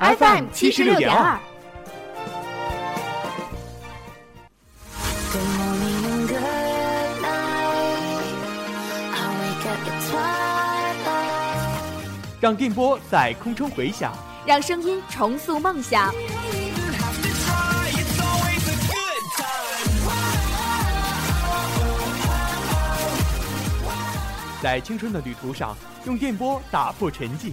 FM 七十六点二。让电波在空中回响，让声音重塑梦想。在青春的旅途上，用电波打破沉寂。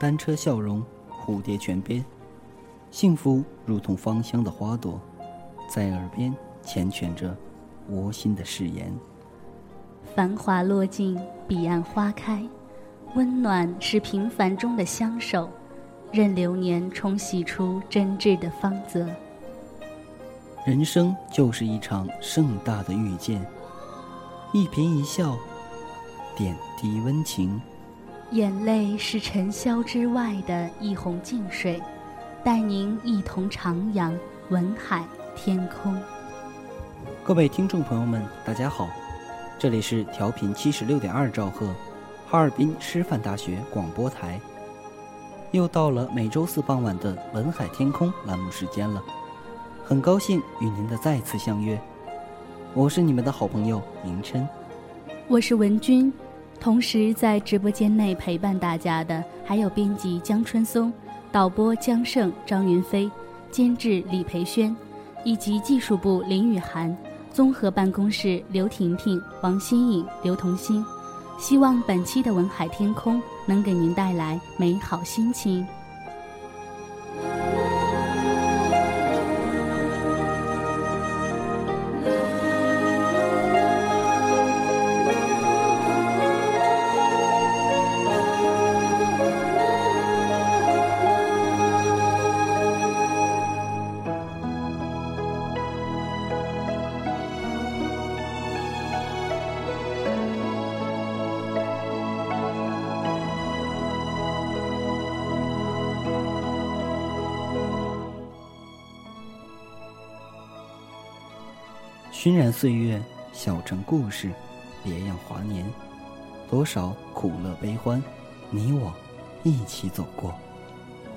单车笑容，蝴蝶泉边，幸福如同芳香的花朵，在耳边缱绻着窝心的誓言。繁华落尽，彼岸花开，温暖是平凡中的相守，任流年冲洗出真挚的芳泽。人生就是一场盛大的遇见，一颦一笑，点滴温情。眼泪是尘嚣之外的一泓净水，带您一同徜徉文海天空。各位听众朋友们，大家好，这里是调频七十六点二兆赫，哈尔滨师范大学广播台。又到了每周四傍晚的文海天空栏目时间了，很高兴与您的再次相约。我是你们的好朋友明琛，我是文君。同时，在直播间内陪伴大家的还有编辑江春松、导播江胜、张云飞、监制李培轩，以及技术部林雨涵、综合办公室刘婷婷、王新颖、刘童心。希望本期的文海天空能给您带来美好心情。岁月，小城故事，别样华年，多少苦乐悲欢，你我一起走过。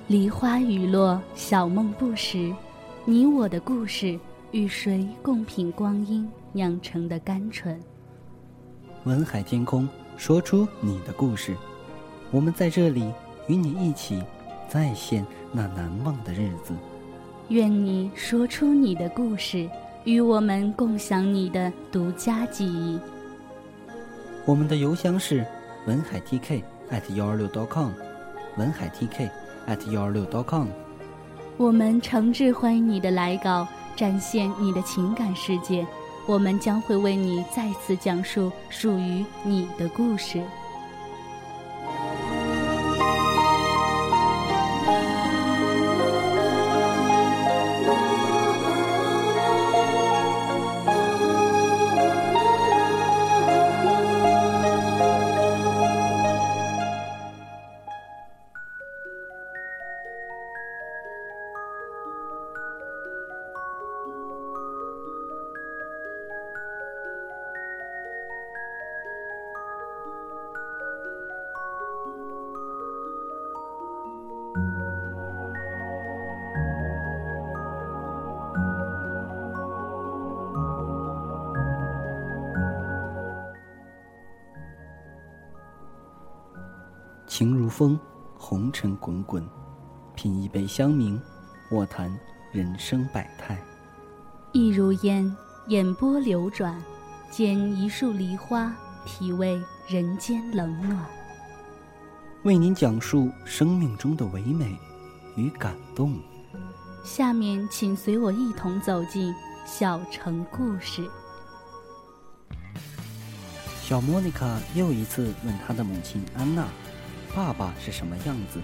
梨花雨落，小梦不识，你我的故事，与谁共品光阴酿成的甘醇？文海天空，说出你的故事，我们在这里与你一起再现那难忘的日子。愿你说出你的故事。与我们共享你的独家记忆。我们的邮箱是文海 TK at 幺二六 .com，文海 TK at 幺二六 .com。我们诚挚欢迎你的来稿，展现你的情感世界。我们将会为你再次讲述属于你的故事。风，红尘滚滚，品一杯香茗，卧谈人生百态。意如烟，眼波流转，剪一束梨花，体味人间冷暖。为您讲述生命中的唯美与感动。下面，请随我一同走进小城故事。小莫妮卡又一次问她的母亲安娜：“爸爸是什么样子？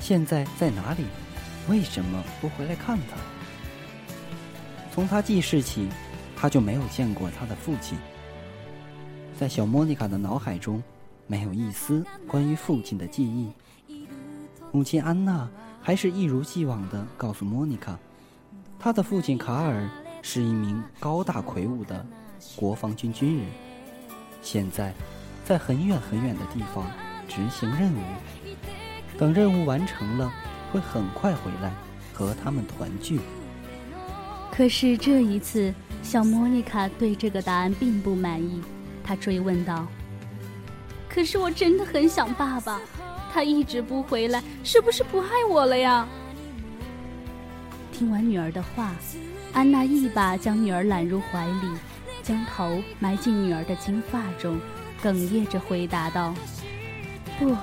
现在在哪里？为什么不回来看他？”从他记事起，他就没有见过他的父亲。在小莫妮卡的脑海中，没有一丝关于父亲的记忆。母亲安娜还是一如既往地告诉莫妮卡，她的父亲卡尔是一名高大魁梧的国防军军人。现在，在很远很远的地方执行任务。等任务完成了，会很快回来和他们团聚。可是这一次，小莫妮卡对这个答案并不满意。她追问道：“可是我真的很想爸爸，他一直不回来，是不是不爱我了呀？”听完女儿的话，安娜一把将女儿揽入怀里。将头埋进女儿的金发中，哽咽着回答道：“不，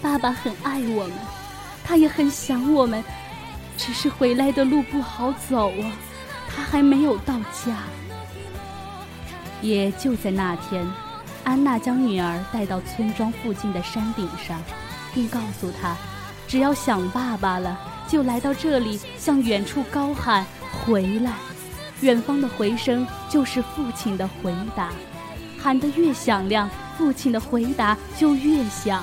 爸爸很爱我们，他也很想我们，只是回来的路不好走啊，他还没有到家。”也就在那天，安娜将女儿带到村庄附近的山顶上，并告诉她：“只要想爸爸了，就来到这里，向远处高喊‘回来’。”远方的回声就是父亲的回答，喊得越响亮，父亲的回答就越响。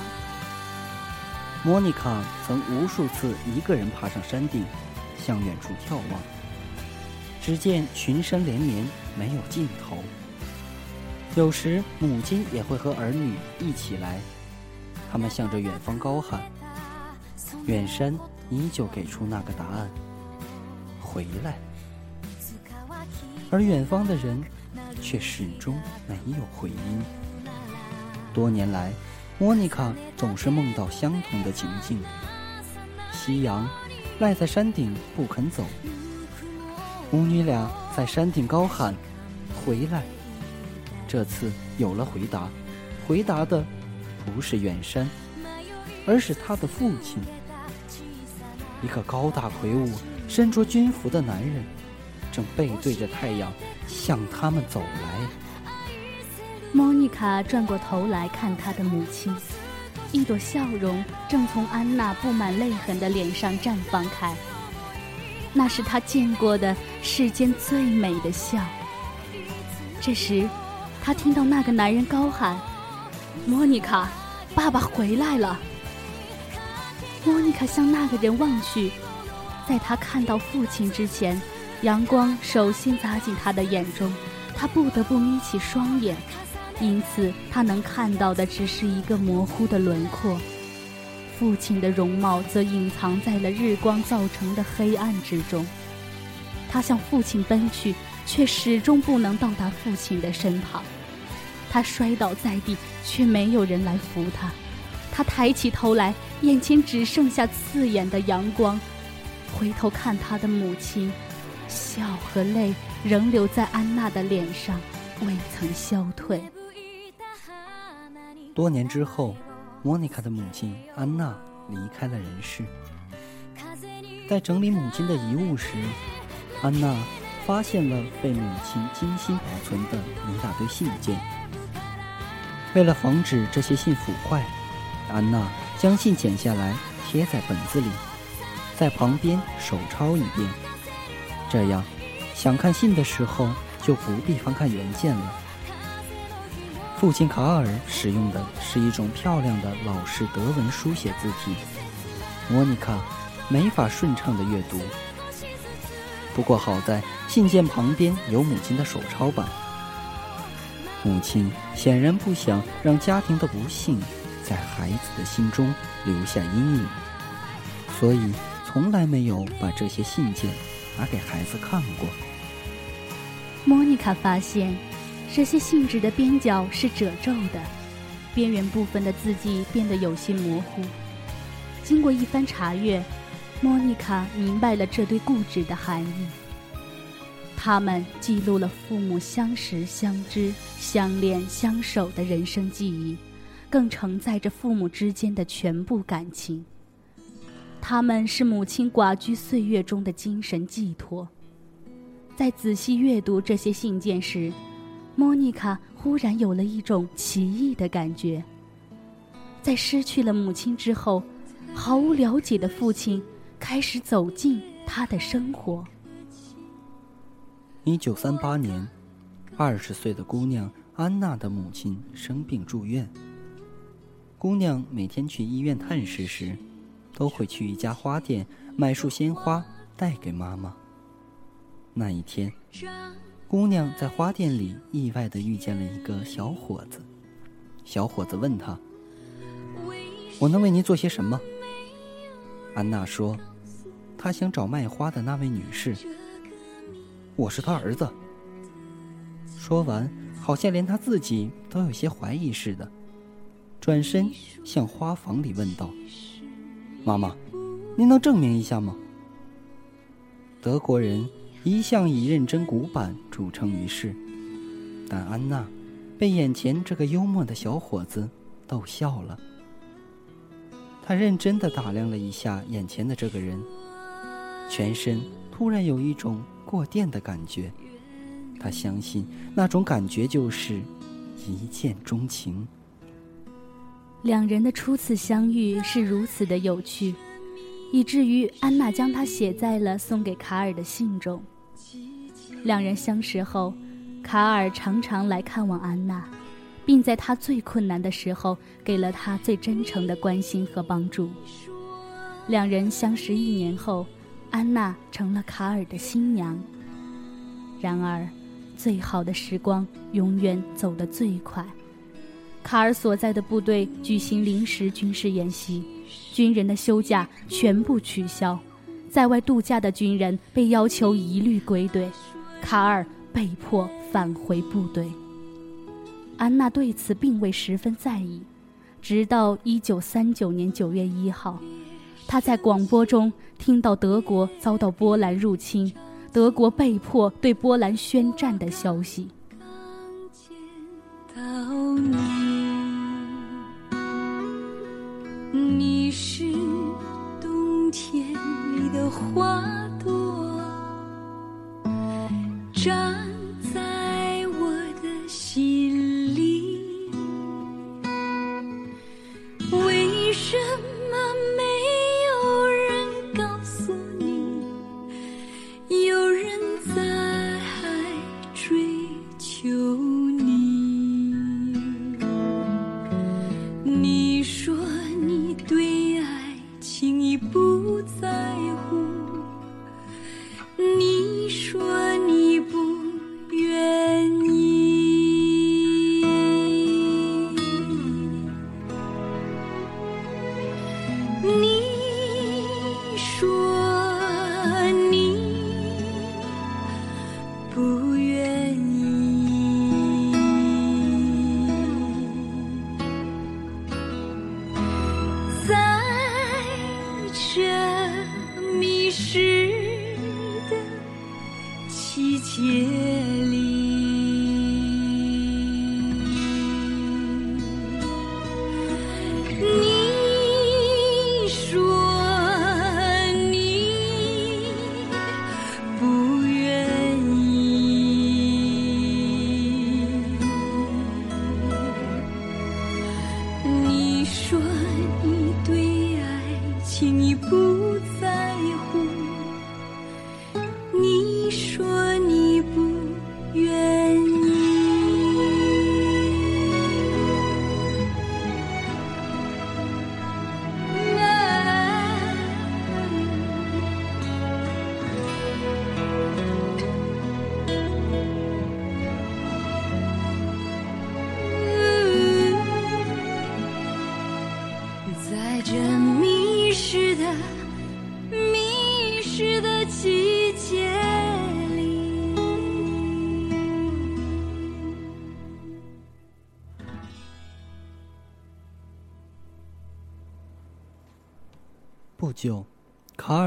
莫妮卡曾无数次一个人爬上山顶，向远处眺望。只见群山连绵，没有尽头。有时母亲也会和儿女一起来，他们向着远方高喊。远山依旧给出那个答案：回来。而远方的人，却始终没有回音。多年来，莫妮卡总是梦到相同的情境：夕阳赖在山顶不肯走，母女俩在山顶高喊“回来”。这次有了回答，回答的不是远山，而是他的父亲，一个高大魁梧、身着军服的男人。正背对着太阳向他们走来。莫妮卡转过头来看她的母亲，一朵笑容正从安娜布满泪痕的脸上绽放开。那是她见过的世间最美的笑。这时，她听到那个男人高喊：“莫妮卡，爸爸回来了！”莫妮卡向那个人望去，在她看到父亲之前。阳光首先砸进他的眼中，他不得不眯起双眼，因此他能看到的只是一个模糊的轮廓。父亲的容貌则隐藏在了日光造成的黑暗之中。他向父亲奔去，却始终不能到达父亲的身旁。他摔倒在地，却没有人来扶他。他抬起头来，眼前只剩下刺眼的阳光。回头看他的母亲。笑和泪仍留在安娜的脸上，未曾消退。多年之后，莫妮卡的母亲安娜离开了人世。在整理母亲的遗物时，安娜发现了被母亲精心保存的一大堆信件。为了防止这些信腐坏，安娜将信剪下来贴在本子里，在旁边手抄一遍。这样，想看信的时候就不必翻看原件了。父亲卡尔使用的是一种漂亮的老式德文书写字体，莫妮卡没法顺畅的阅读。不过好在信件旁边有母亲的手抄版。母亲显然不想让家庭的不幸在孩子的心中留下阴影，所以从来没有把这些信件。拿给孩子看过。莫妮卡发现，这些信纸的边角是褶皱的，边缘部分的字迹变得有些模糊。经过一番查阅，莫妮卡明白了这对故纸的含义。他们记录了父母相识、相知、相恋、相守的人生记忆，更承载着父母之间的全部感情。他们是母亲寡居岁月中的精神寄托。在仔细阅读这些信件时，莫妮卡忽然有了一种奇异的感觉。在失去了母亲之后，毫无了解的父亲开始走进她的生活。一九三八年，二十岁的姑娘安娜的母亲生病住院。姑娘每天去医院探视时，都会去一家花店买束鲜花带给妈妈。那一天，姑娘在花店里意外地遇见了一个小伙子。小伙子问她：“我能为您做些什么？”安娜说：“她想找卖花的那位女士。”我是她儿子。说完，好像连他自己都有些怀疑似的，转身向花房里问道：“妈妈，您能证明一下吗？”德国人一向以认真古板著称于世，但安娜被眼前这个幽默的小伙子逗笑了。他认真的打量了一下眼前的这个人，全身突然有一种。过电的感觉，他相信那种感觉就是一见钟情。两人的初次相遇是如此的有趣，以至于安娜将它写在了送给卡尔的信中。两人相识后，卡尔常常来看望安娜，并在她最困难的时候给了她最真诚的关心和帮助。两人相识一年后。安娜成了卡尔的新娘。然而，最好的时光永远走得最快。卡尔所在的部队举行临时军事演习，军人的休假全部取消，在外度假的军人被要求一律归队，卡尔被迫返回部队。安娜对此并未十分在意，直到一九三九年九月一号。她在广播中听到德国遭到波兰入侵，德国被迫对波兰宣战的消息。你是冬天里的花朵，绽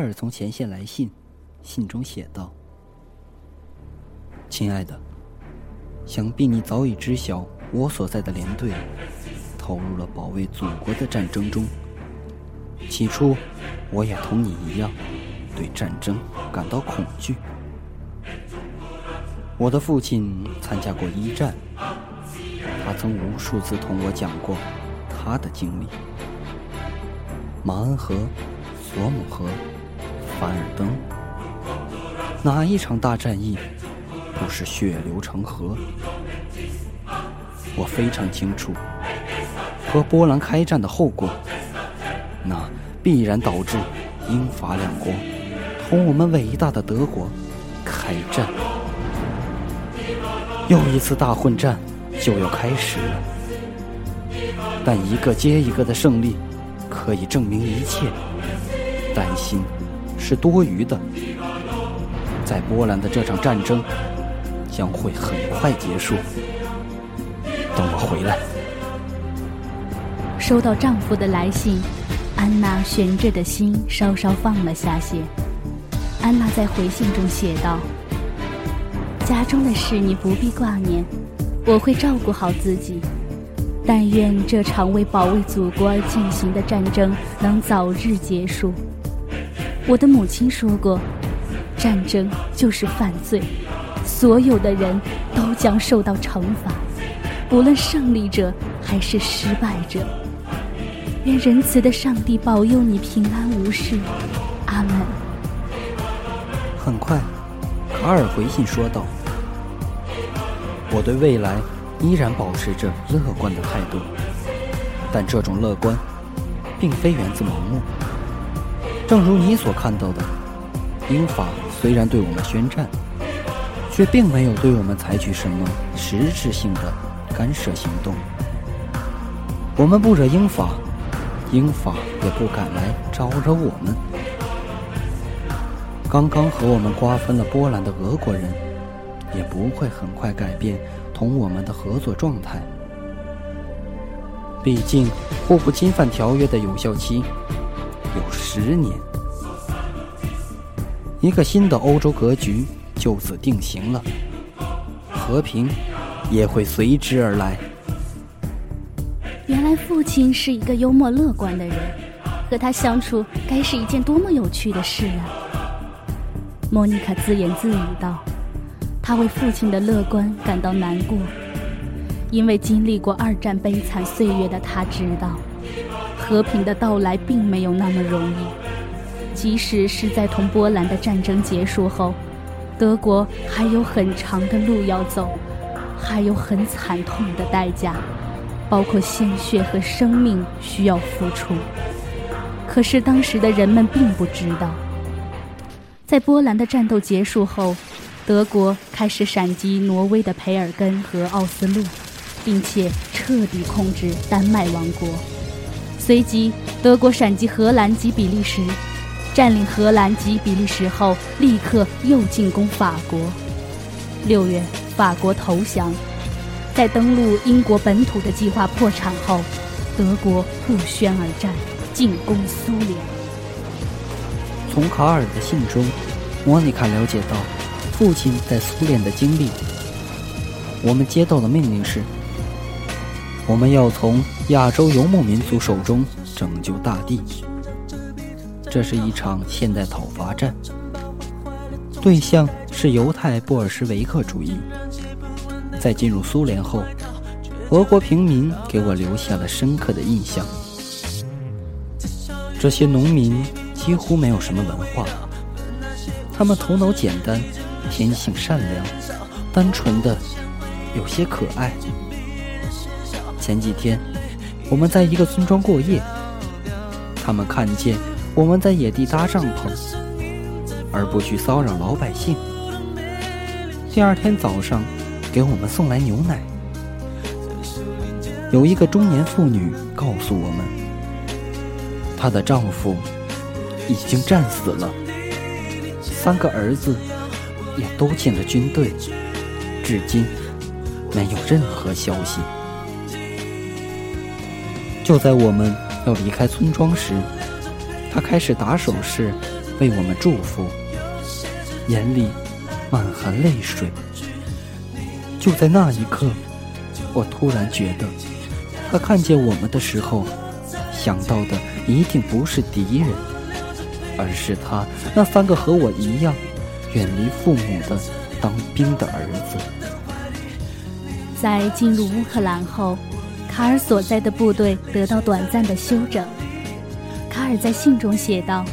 尔从前线来信，信中写道：“亲爱的，想必你早已知晓，我所在的连队投入了保卫祖国的战争中。起初，我也同你一样，对战争感到恐惧。我的父亲参加过一战，他曾无数次同我讲过他的经历。马恩河。”索姆河、凡尔登，哪一场大战役不是血流成河？我非常清楚，和波兰开战的后果，那必然导致英法两国同我们伟大的德国开战。又一次大混战就要开始了，但一个接一个的胜利可以证明一切。担心是多余的。在波兰的这场战争将会很快结束。等我回来。收到丈夫的来信，安娜悬着的心稍稍放了下些。安娜在回信中写道：“家中的事你不必挂念，我会照顾好自己。但愿这场为保卫祖国而进行的战争能早日结束。”我的母亲说过：“战争就是犯罪，所有的人都将受到惩罚，无论胜利者还是失败者。”愿仁慈的上帝保佑你平安无事，阿门。很快，卡尔回信说道：“我对未来依然保持着乐观的态度，但这种乐观，并非源自盲目。”正如你所看到的，英法虽然对我们宣战，却并没有对我们采取什么实质性的干涉行动。我们不惹英法，英法也不敢来招惹我们。刚刚和我们瓜分了波兰的俄国人，也不会很快改变同我们的合作状态。毕竟，互不侵犯条约的有效期。有十年，一个新的欧洲格局就此定型了，和平也会随之而来。原来父亲是一个幽默乐观的人，和他相处该是一件多么有趣的事啊！莫妮卡自言自语道：“她为父亲的乐观感到难过，因为经历过二战悲惨岁月的他知道。”和平的到来并没有那么容易，即使是在同波兰的战争结束后，德国还有很长的路要走，还有很惨痛的代价，包括鲜血和生命需要付出。可是当时的人们并不知道，在波兰的战斗结束后，德国开始闪击挪威的培尔根和奥斯陆，并且彻底控制丹麦王国。随即，德国闪击荷兰及比利时，占领荷兰及比利时后，立刻又进攻法国。六月，法国投降。在登陆英国本土的计划破产后，德国不宣而战，进攻苏联。从卡尔的信中，莫妮卡了解到父亲在苏联的经历。我们接到的命令是。我们要从亚洲游牧民族手中拯救大地。这是一场现代讨伐战，对象是犹太布尔什维克主义。在进入苏联后，俄国平民给我留下了深刻的印象。这些农民几乎没有什么文化，他们头脑简单，天性善良，单纯的有些可爱。前几天，我们在一个村庄过夜。他们看见我们在野地搭帐篷，而不去骚扰老百姓。第二天早上，给我们送来牛奶。有一个中年妇女告诉我们，她的丈夫已经战死了，三个儿子也都进了军队，至今没有任何消息。就在我们要离开村庄时，他开始打手势，为我们祝福，眼里满含泪水。就在那一刻，我突然觉得，他看见我们的时候，想到的一定不是敌人，而是他那三个和我一样远离父母的当兵的儿子。在进入乌克兰后，卡尔所在的部队得到短暂的休整。卡尔在信中写道：“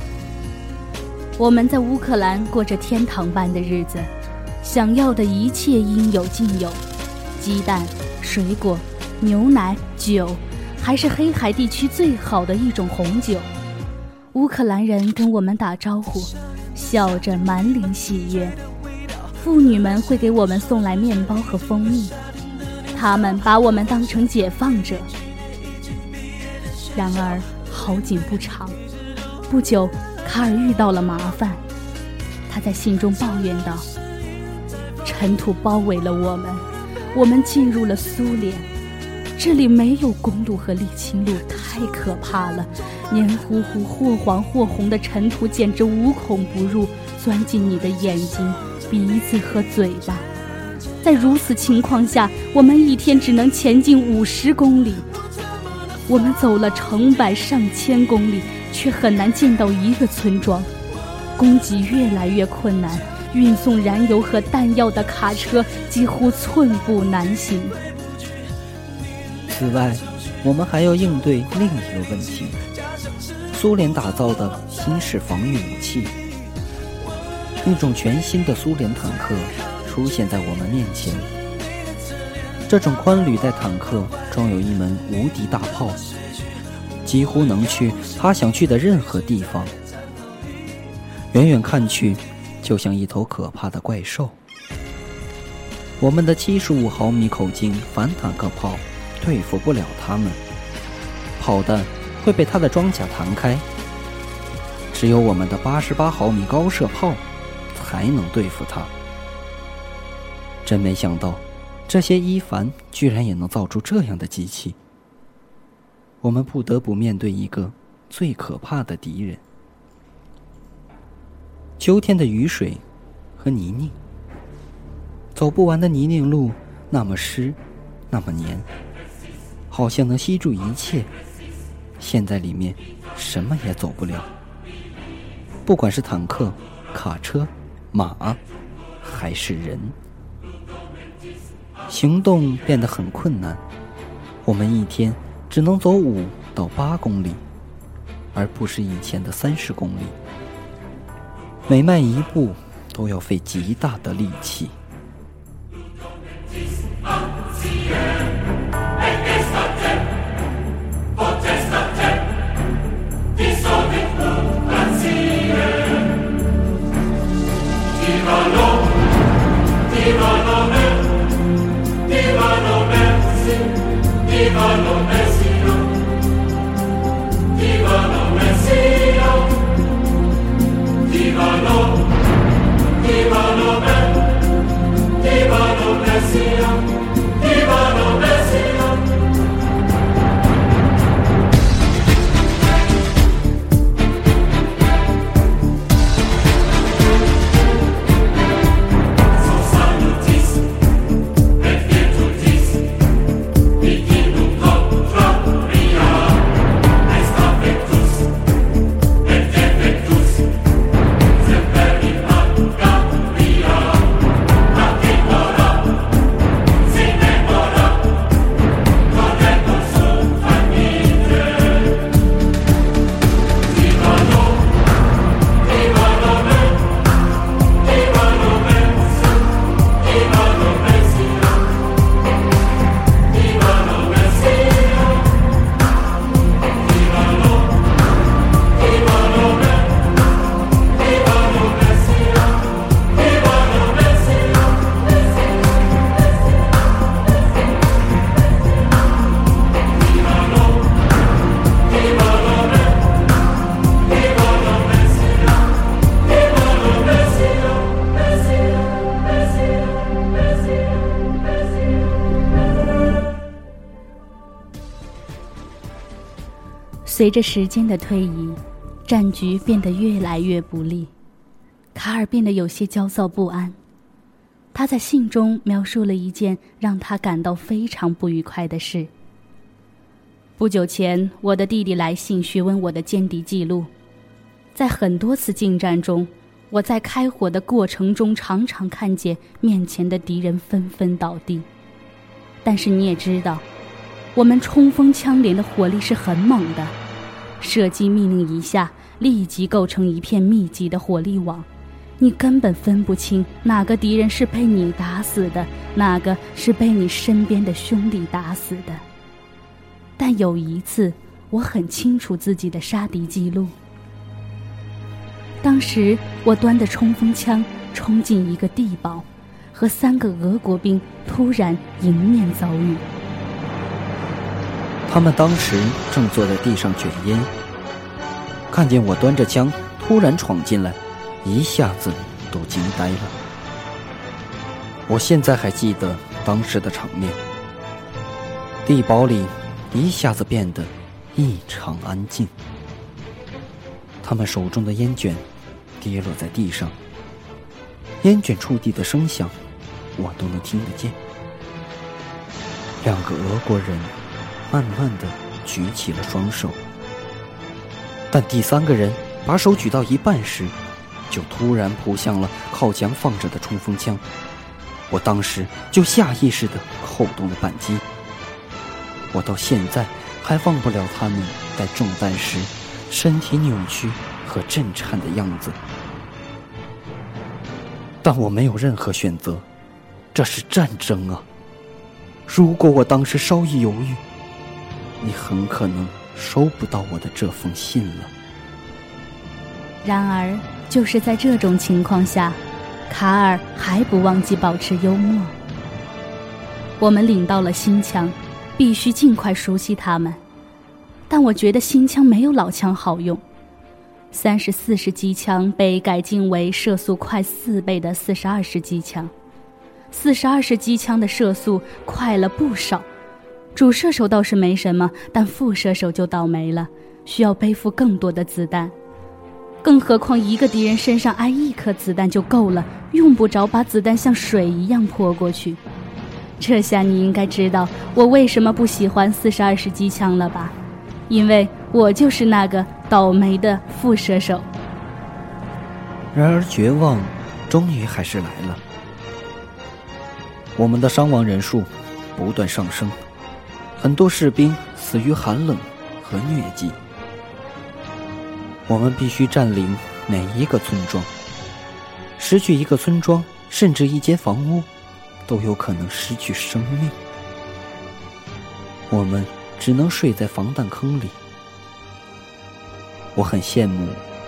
我们在乌克兰过着天堂般的日子，想要的一切应有尽有，鸡蛋、水果、牛奶、酒，还是黑海地区最好的一种红酒。乌克兰人跟我们打招呼，笑着满脸喜悦。妇女们会给我们送来面包和蜂蜜，他们把我们当成解放者。然而。”好景不长，不久，卡尔遇到了麻烦。他在信中抱怨道：“尘土包围了我们，我们进入了苏联。这里没有公路和沥青路，太可怕了。黏糊糊、或黄或红的尘土简直无孔不入，钻进你的眼睛、鼻子和嘴巴。在如此情况下，我们一天只能前进五十公里。”我们走了成百上千公里，却很难见到一个村庄。供给越来越困难，运送燃油和弹药的卡车几乎寸步难行。此外，我们还要应对另一个问题：苏联打造的新式防御武器。一种全新的苏联坦克出现在我们面前。这种宽履带坦克装有一门无敌大炮，几乎能去他想去的任何地方。远远看去，就像一头可怕的怪兽。我们的七十五毫米口径反坦克炮对付不了他们，炮弹会被他的装甲弹开。只有我们的八十八毫米高射炮才能对付他。真没想到。这些伊凡居然也能造出这样的机器，我们不得不面对一个最可怕的敌人——秋天的雨水和泥泞。走不完的泥泞路，那么湿，那么黏，好像能吸住一切。陷在里面，什么也走不了。不管是坦克、卡车、马，还是人。行动变得很困难，我们一天只能走五到八公里，而不是以前的三十公里。每迈一步都要费极大的力气。Viva lo 随着时间的推移，战局变得越来越不利，卡尔变得有些焦躁不安。他在信中描述了一件让他感到非常不愉快的事。不久前，我的弟弟来信询问我的歼敌记录，在很多次进战中，我在开火的过程中常常看见面前的敌人纷纷倒地。但是你也知道，我们冲锋枪连的火力是很猛的，射击命令一下，立即构成一片密集的火力网。你根本分不清哪个敌人是被你打死的，哪个是被你身边的兄弟打死的。但有一次，我很清楚自己的杀敌记录。当时我端着冲锋枪冲进一个地堡，和三个俄国兵突然迎面遭遇。他们当时正坐在地上卷烟，看见我端着枪突然闯进来。一下子都惊呆了。我现在还记得当时的场面，地堡里一下子变得异常安静。他们手中的烟卷跌落在地上，烟卷触地的声响我都能听得见。两个俄国人慢慢的举起了双手，但第三个人把手举到一半时。就突然扑向了靠墙放着的冲锋枪，我当时就下意识的扣动了扳机。我到现在还忘不了他们在中弹时身体扭曲和震颤的样子。但我没有任何选择，这是战争啊！如果我当时稍一犹豫，你很可能收不到我的这封信了。然而。就是在这种情况下，卡尔还不忘记保持幽默。我们领到了新枪，必须尽快熟悉它们。但我觉得新枪没有老枪好用。三十四式机枪被改进为射速快四倍的四十二式机枪，四十二式机枪的射速快了不少。主射手倒是没什么，但副射手就倒霉了，需要背负更多的子弹。更何况，一个敌人身上挨一颗子弹就够了，用不着把子弹像水一样泼过去。这下你应该知道我为什么不喜欢四十二式机枪了吧？因为我就是那个倒霉的副射手。然而，绝望终于还是来了。我们的伤亡人数不断上升，很多士兵死于寒冷和疟疾。我们必须占领每一个村庄。失去一个村庄，甚至一间房屋，都有可能失去生命。我们只能睡在防弹坑里。我很羡慕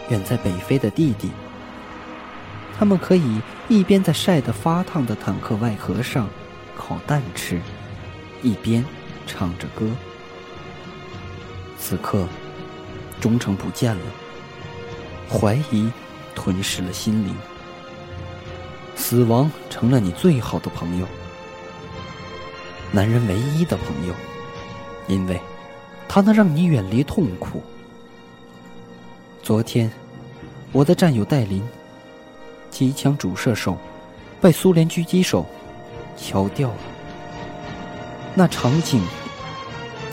远在北非的弟弟，他们可以一边在晒得发烫的坦克外壳上烤蛋吃，一边唱着歌。此刻，忠诚不见了。怀疑吞噬了心灵，死亡成了你最好的朋友，男人唯一的朋友，因为他能让你远离痛苦。昨天，我的战友戴林，机枪主射手，被苏联狙击手敲掉了。那场景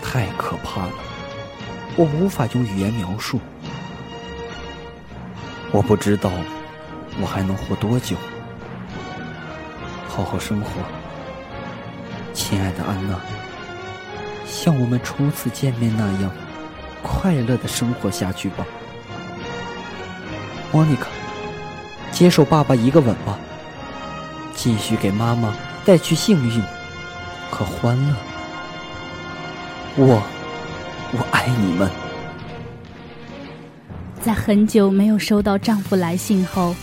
太可怕了，我无法用语言描述。我不知道我还能活多久，好好生活，亲爱的安娜，像我们初次见面那样快乐的生活下去吧。莫妮卡，接受爸爸一个吻吧，继续给妈妈带去幸运和欢乐。我，我爱你们。在很久没有收到丈夫来信后，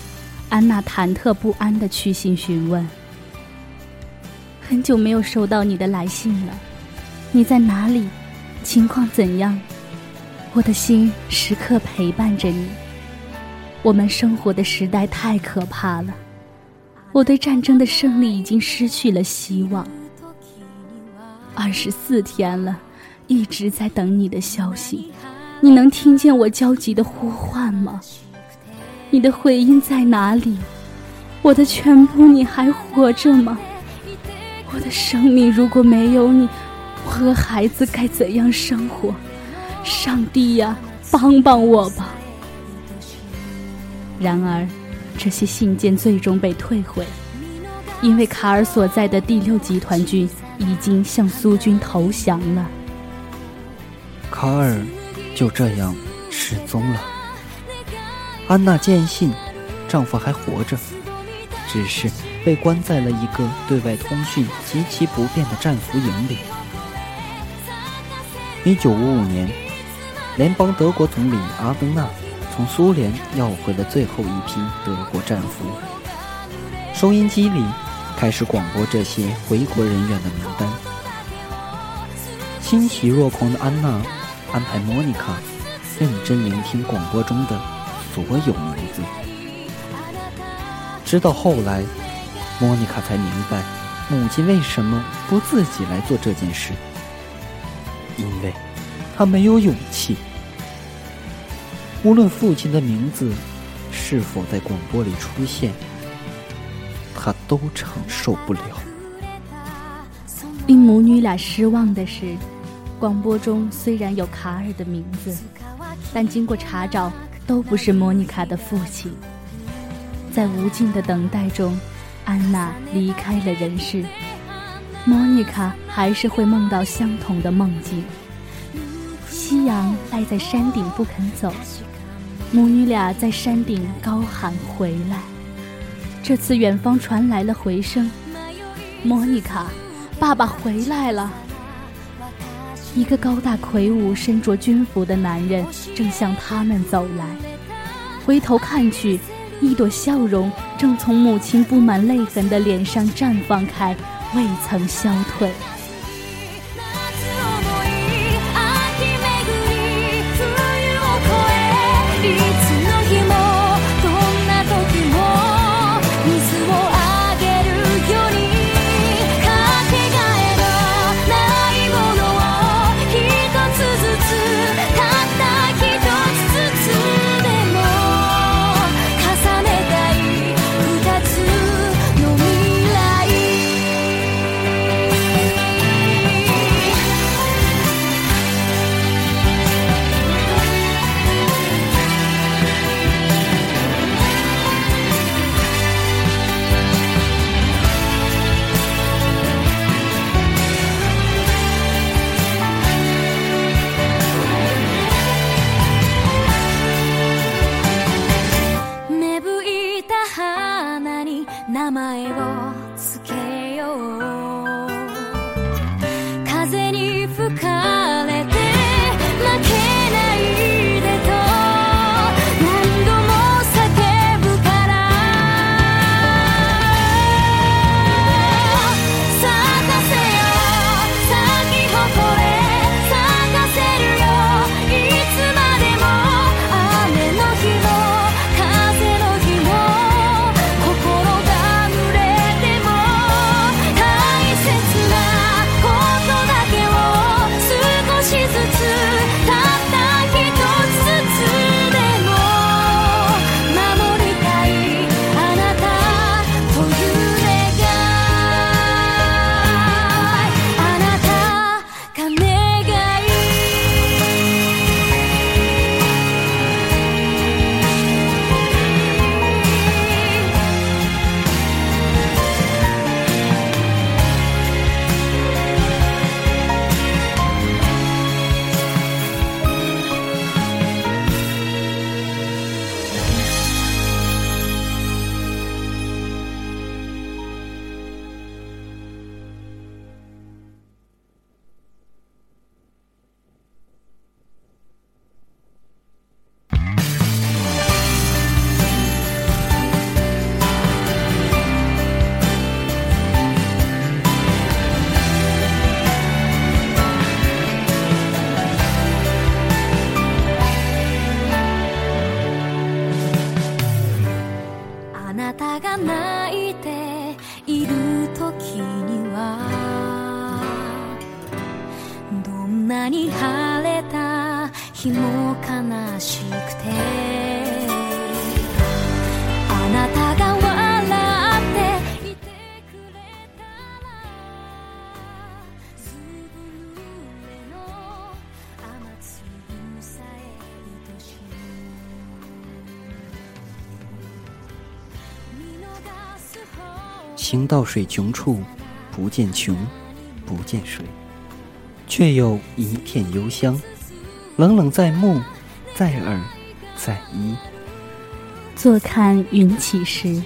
安娜忐忑不安的去信询问：“很久没有收到你的来信了，你在哪里？情况怎样？我的心时刻陪伴着你。我们生活的时代太可怕了，我对战争的胜利已经失去了希望。二十四天了，一直在等你的消息。”你能听见我焦急的呼唤吗？你的回音在哪里？我的全部，你还活着吗？我的生命如果没有你，我和孩子该怎样生活？上帝呀，帮帮我吧！然而，这些信件最终被退回，因为卡尔所在的第六集团军已经向苏军投降了。卡尔就这样失踪了。安娜坚信丈夫还活着，只是被关在了一个对外通讯极其不便的战俘营里。一九五五年，联邦德国总理阿登纳。从苏联要回了最后一批德国战俘，收音机里开始广播这些回国人员的名单。欣喜若狂的安娜安排莫妮卡认真聆听广播中的所有名字，直到后来，莫妮卡才明白母亲为什么不自己来做这件事，因为她没有勇气。无论父亲的名字是否在广播里出现，他都承受不了。令母女俩失望的是，广播中虽然有卡尔的名字，但经过查找，都不是莫妮卡的父亲。在无尽的等待中，安娜离开了人世。莫妮卡还是会梦到相同的梦境。夕阳赖在山顶不肯走。母女俩在山顶高喊“回来”。这次远方传来了回声：“莫妮卡，爸爸回来了。”一个高大魁梧、身着军服的男人正向他们走来。回头看去，一朵笑容正从母亲布满泪痕的脸上绽放开，未曾消退。なたが泣いている時にはどんなに晴れた日も悲しくて行到水穷处，不见穷，不见水，却有一片幽香，冷冷在目，在耳，在衣。坐看云起时，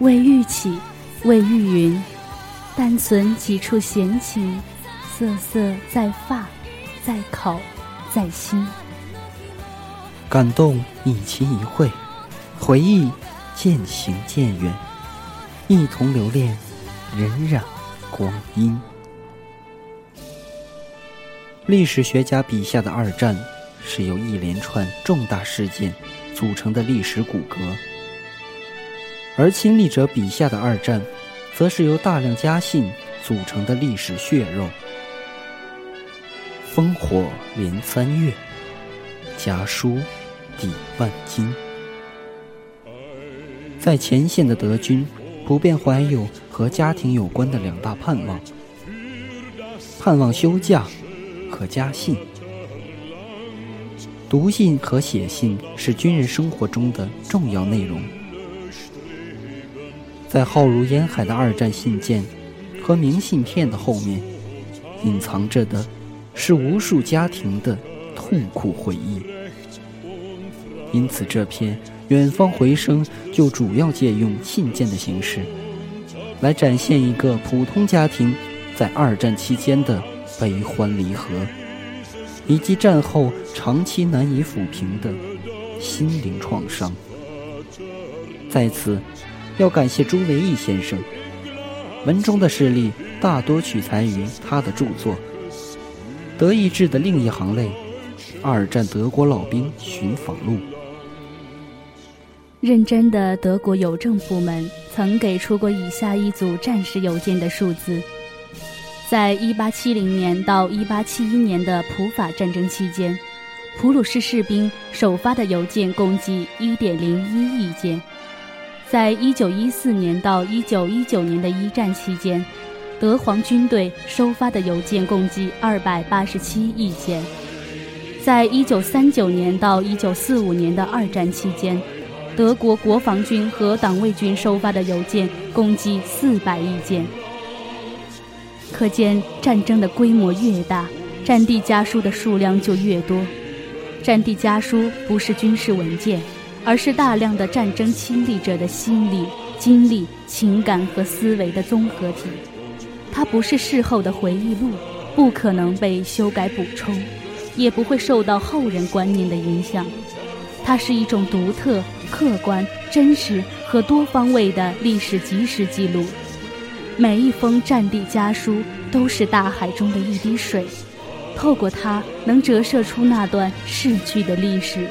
未欲起，未欲云，但存几处闲情，瑟瑟在发，在口，在心。感动一期一会，回忆渐行渐远，一同留恋荏苒光阴。历史学家笔下的二战，是由一连串重大事件组成的历史骨骼；而亲历者笔下的二战，则是由大量家信组成的历史血肉。烽火连三月，家书抵万金。在前线的德军，普遍怀有和家庭有关的两大盼望：盼望休假和家信。读信和写信是军人生活中的重要内容。在浩如烟海的二战信件和明信片的后面，隐藏着的是无数家庭的痛苦回忆。因此，这篇《远方回声》就主要借用信件的形式，来展现一个普通家庭在二战期间的悲欢离合，以及战后长期难以抚平的心灵创伤。在此，要感谢朱维义先生。文中的事例大多取材于他的著作《德意志的另一行类：二战德国老兵寻访录》。认真的德国邮政部门曾给出过以下一组战时邮件的数字：在1870年到1871年的普法战争期间，普鲁士士兵首发的邮件共计1.01亿件；在1914年到1919年的一战期间，德皇军队收发的邮件共计287亿件；在1939年到1945年的二战期间，德国国防军和党卫军收发的邮件共计四百亿件。可见，战争的规模越大，战地家书的数量就越多。战地家书不是军事文件，而是大量的战争亲历者的心理、经历、情感和思维的综合体。它不是事后的回忆录，不可能被修改补充，也不会受到后人观念的影响。它是一种独特、客观、真实和多方位的历史及时记录。每一封战地家书都是大海中的一滴水，透过它能折射出那段逝去的历史。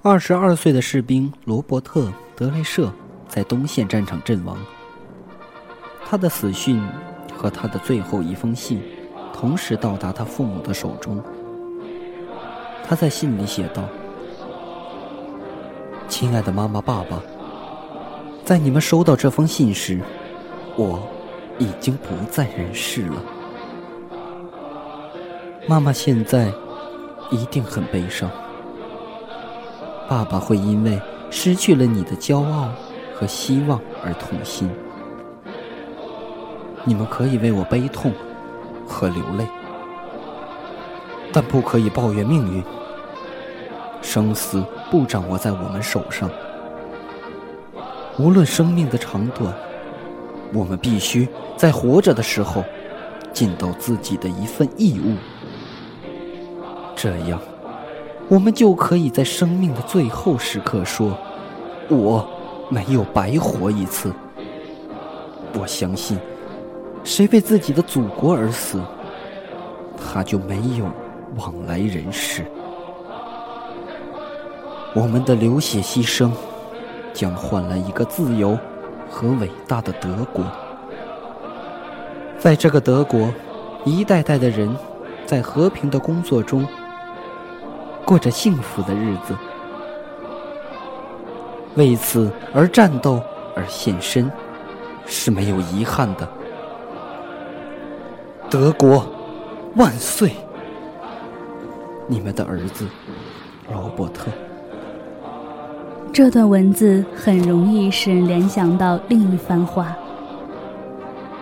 二十二岁的士兵罗伯特·德雷舍在东线战场阵亡。他的死讯和他的最后一封信同时到达他父母的手中。他在信里写道：“亲爱的妈妈、爸爸，在你们收到这封信时，我已经不在人世了。妈妈现在一定很悲伤，爸爸会因为失去了你的骄傲和希望而痛心。你们可以为我悲痛和流泪。”但不可以抱怨命运。生死不掌握在我们手上。无论生命的长短，我们必须在活着的时候尽到自己的一份义务。这样，我们就可以在生命的最后时刻说：“我没有白活一次。”我相信，谁为自己的祖国而死，他就没有。往来人世，我们的流血牺牲，将换来一个自由和伟大的德国。在这个德国，一代代的人在和平的工作中，过着幸福的日子。为此而战斗而献身，是没有遗憾的。德国万岁！你们的儿子罗伯特。这段文字很容易使人联想到另一番话：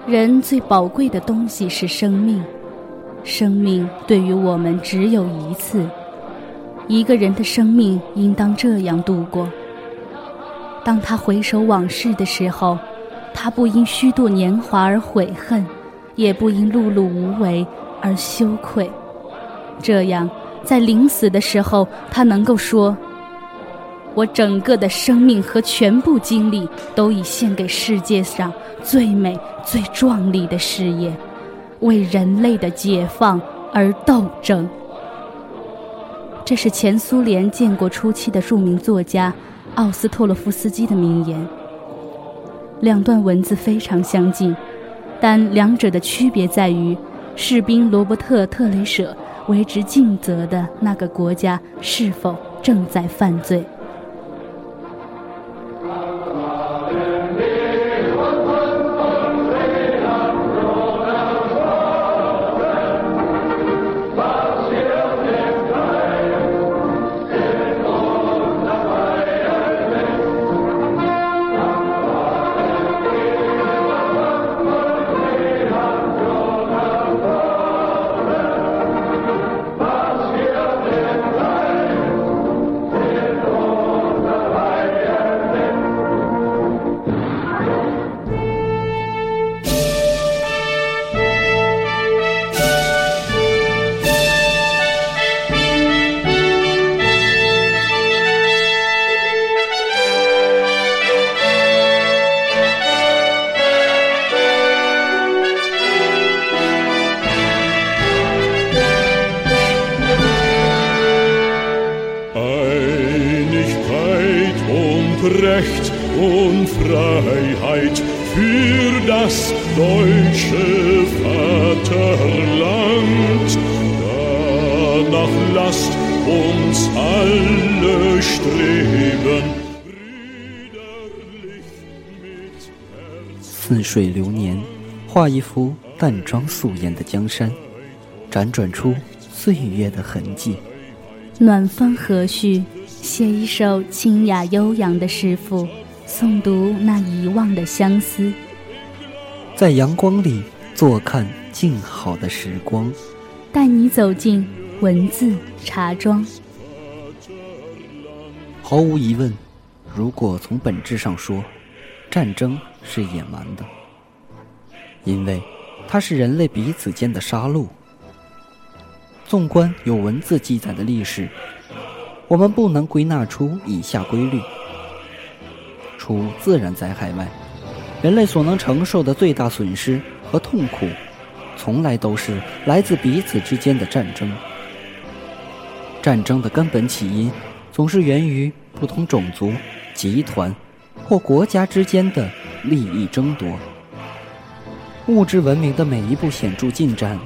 人最宝贵的东西是生命，生命对于我们只有一次。一个人的生命应当这样度过。当他回首往事的时候，他不因虚度年华而悔恨，也不因碌碌无为而羞愧。这样，在临死的时候，他能够说：“我整个的生命和全部精力都已献给世界上最美、最壮丽的事业，为人类的解放而斗争。”这是前苏联建国初期的著名作家。奥斯托洛夫斯基的名言。两段文字非常相近，但两者的区别在于，士兵罗伯特·特雷舍为之尽责的那个国家是否正在犯罪。画一幅淡妆素颜的江山，辗转出岁月的痕迹。暖风和煦，写一首清雅悠扬的诗赋，诵读那遗忘的相思。在阳光里坐看静好的时光，带你走进文字茶庄。毫无疑问，如果从本质上说，战争是野蛮的，因为它是人类彼此间的杀戮。纵观有文字记载的历史，我们不能归纳出以下规律：除自然灾害外，人类所能承受的最大损失和痛苦，从来都是来自彼此之间的战争。战争的根本起因，总是源于不同种族、集团或国家之间的利益争夺。物质文明的每一步显著进展，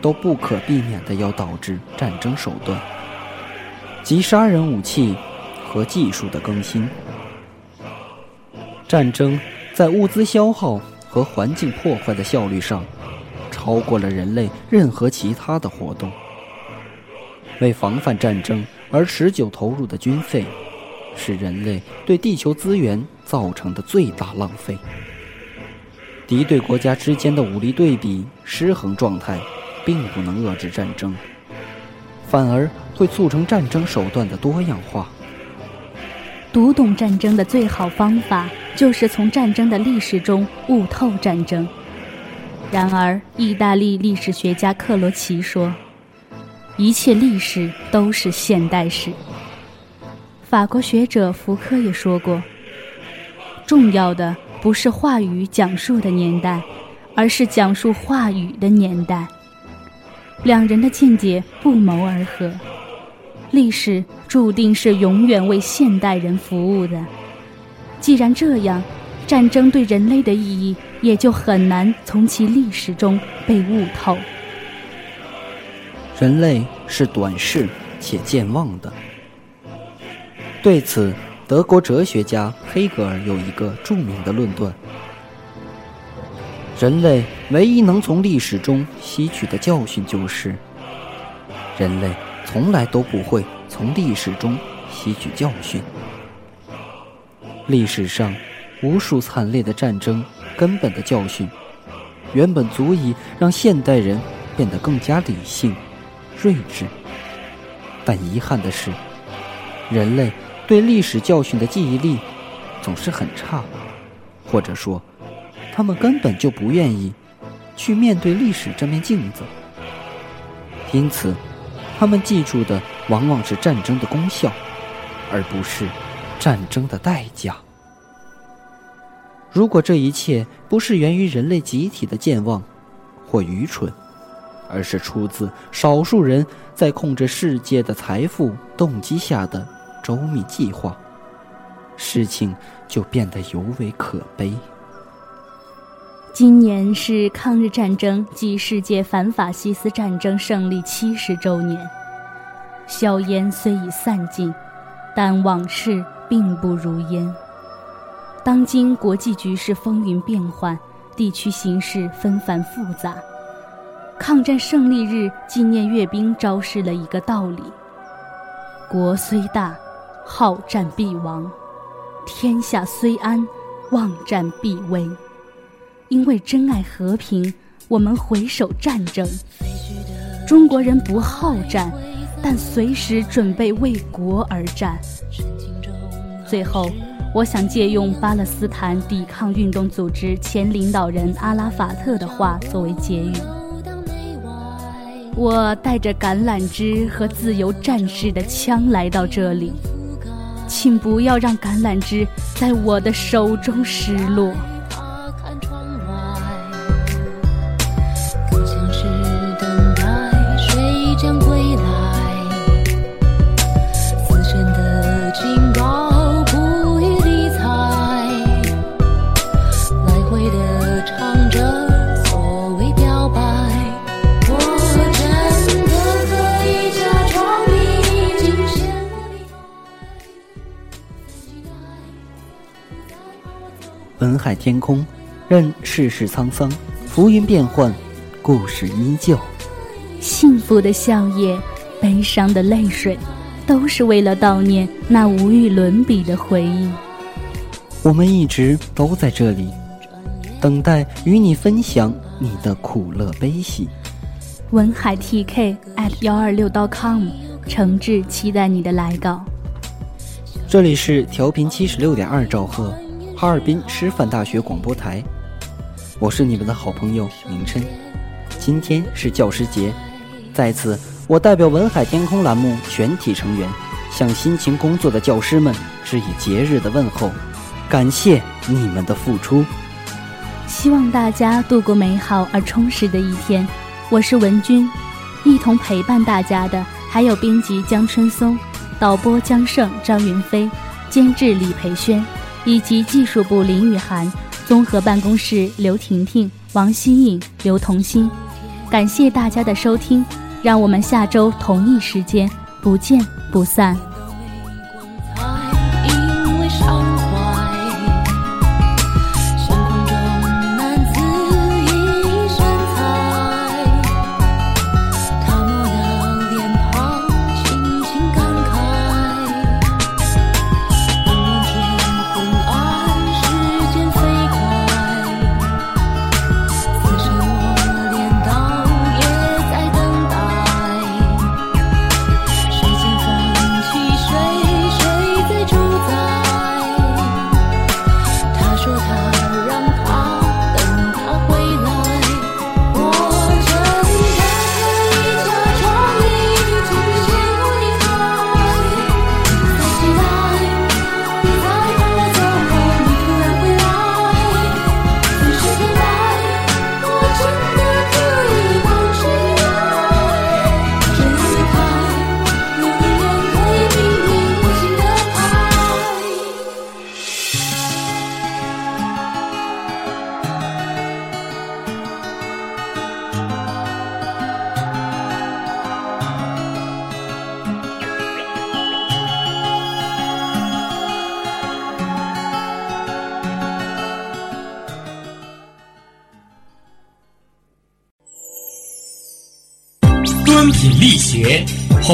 都不可避免地要导致战争手段，及杀人武器和技术的更新。战争在物资消耗和环境破坏的效率上，超过了人类任何其他的活动。为防范战争而持久投入的军费，是人类对地球资源造成的最大浪费。敌对国家之间的武力对比失衡状态，并不能遏制战争，反而会促成战争手段的多样化。读懂战争的最好方法，就是从战争的历史中悟透战争。然而，意大利历史学家克罗齐说：“一切历史都是现代史。”法国学者福柯也说过：“重要的不是话语讲述的年代，而是讲述话语的年代。”两人的见解不谋而合。历史注定是永远为现代人服务的。既然这样，战争对人类的意义也就很难从其历史中被悟透。人类是短视且健忘的。对此，德国哲学家黑格尔有一个著名的论断：人类唯一能从历史中吸取的教训就是，人类从来都不会从历史中吸取教训。历史上无数惨烈的战争，根本的教训，原本足以让现代人变得更加理性、睿智。但遗憾的是，人类。对历史教训的记忆力总是很差，或者说，他们根本就不愿意去面对历史这面镜子。因此，他们记住的往往是战争的功效，而不是战争的代价。如果这一切不是源于人类集体的健忘或愚蠢，而是出自少数人在控制世界的财富动机下的，周密计划，事情就变得尤为可悲。今年是抗日战争暨世界反法西斯战争胜利七十周年，硝烟虽已散尽，但往事并不如烟。当今国际局势风云变幻，地区形势纷繁复杂，抗战胜利日纪念阅兵昭示了一个道理：国虽大。好战必亡，天下虽安，忘战必危。因为珍爱和平，我们回首战争。中国人不好战，但随时准备为国而战。最后，我想借用巴勒斯坦抵抗运动组织前领导人阿拉法特的话作为结语：我带着橄榄枝和自由战士的枪来到这里。请不要让橄榄枝在我的手中失落。文海天空，任世事沧桑，浮云变幻，故事依旧。幸福的笑靥，悲伤的泪水，都是为了悼念那无与伦比的回忆。我们一直都在这里，等待与你分享你的苦乐悲喜。文海 TK at 幺二六 .com，诚挚期待你的来稿。这里是调频七十六点二兆赫。哈尔滨师范大学广播台，我是你们的好朋友明琛。今天是教师节，在此我代表文海天空栏目全体成员，向辛勤工作的教师们致以节日的问候，感谢你们的付出。希望大家度过美好而充实的一天。我是文君，一同陪伴大家的还有编辑江春松、导播江胜、张云飞、监制李培轩。以及技术部林雨涵，综合办公室刘婷婷、王希颖、刘同心，感谢大家的收听，让我们下周同一时间不见不散。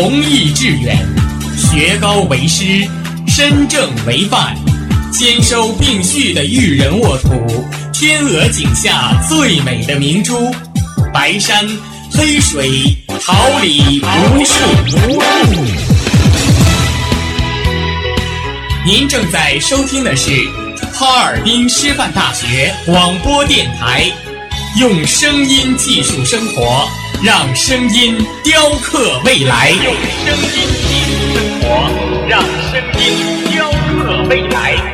弘毅致远，学高为师，身正为范，兼收并蓄的育人沃土，天鹅颈下最美的明珠，白山黑水，桃李无数。您正在收听的是哈尔滨师范大学广播电台，用声音技术生活，让声音雕刻未来。用声音记录生活，让声音雕刻未来。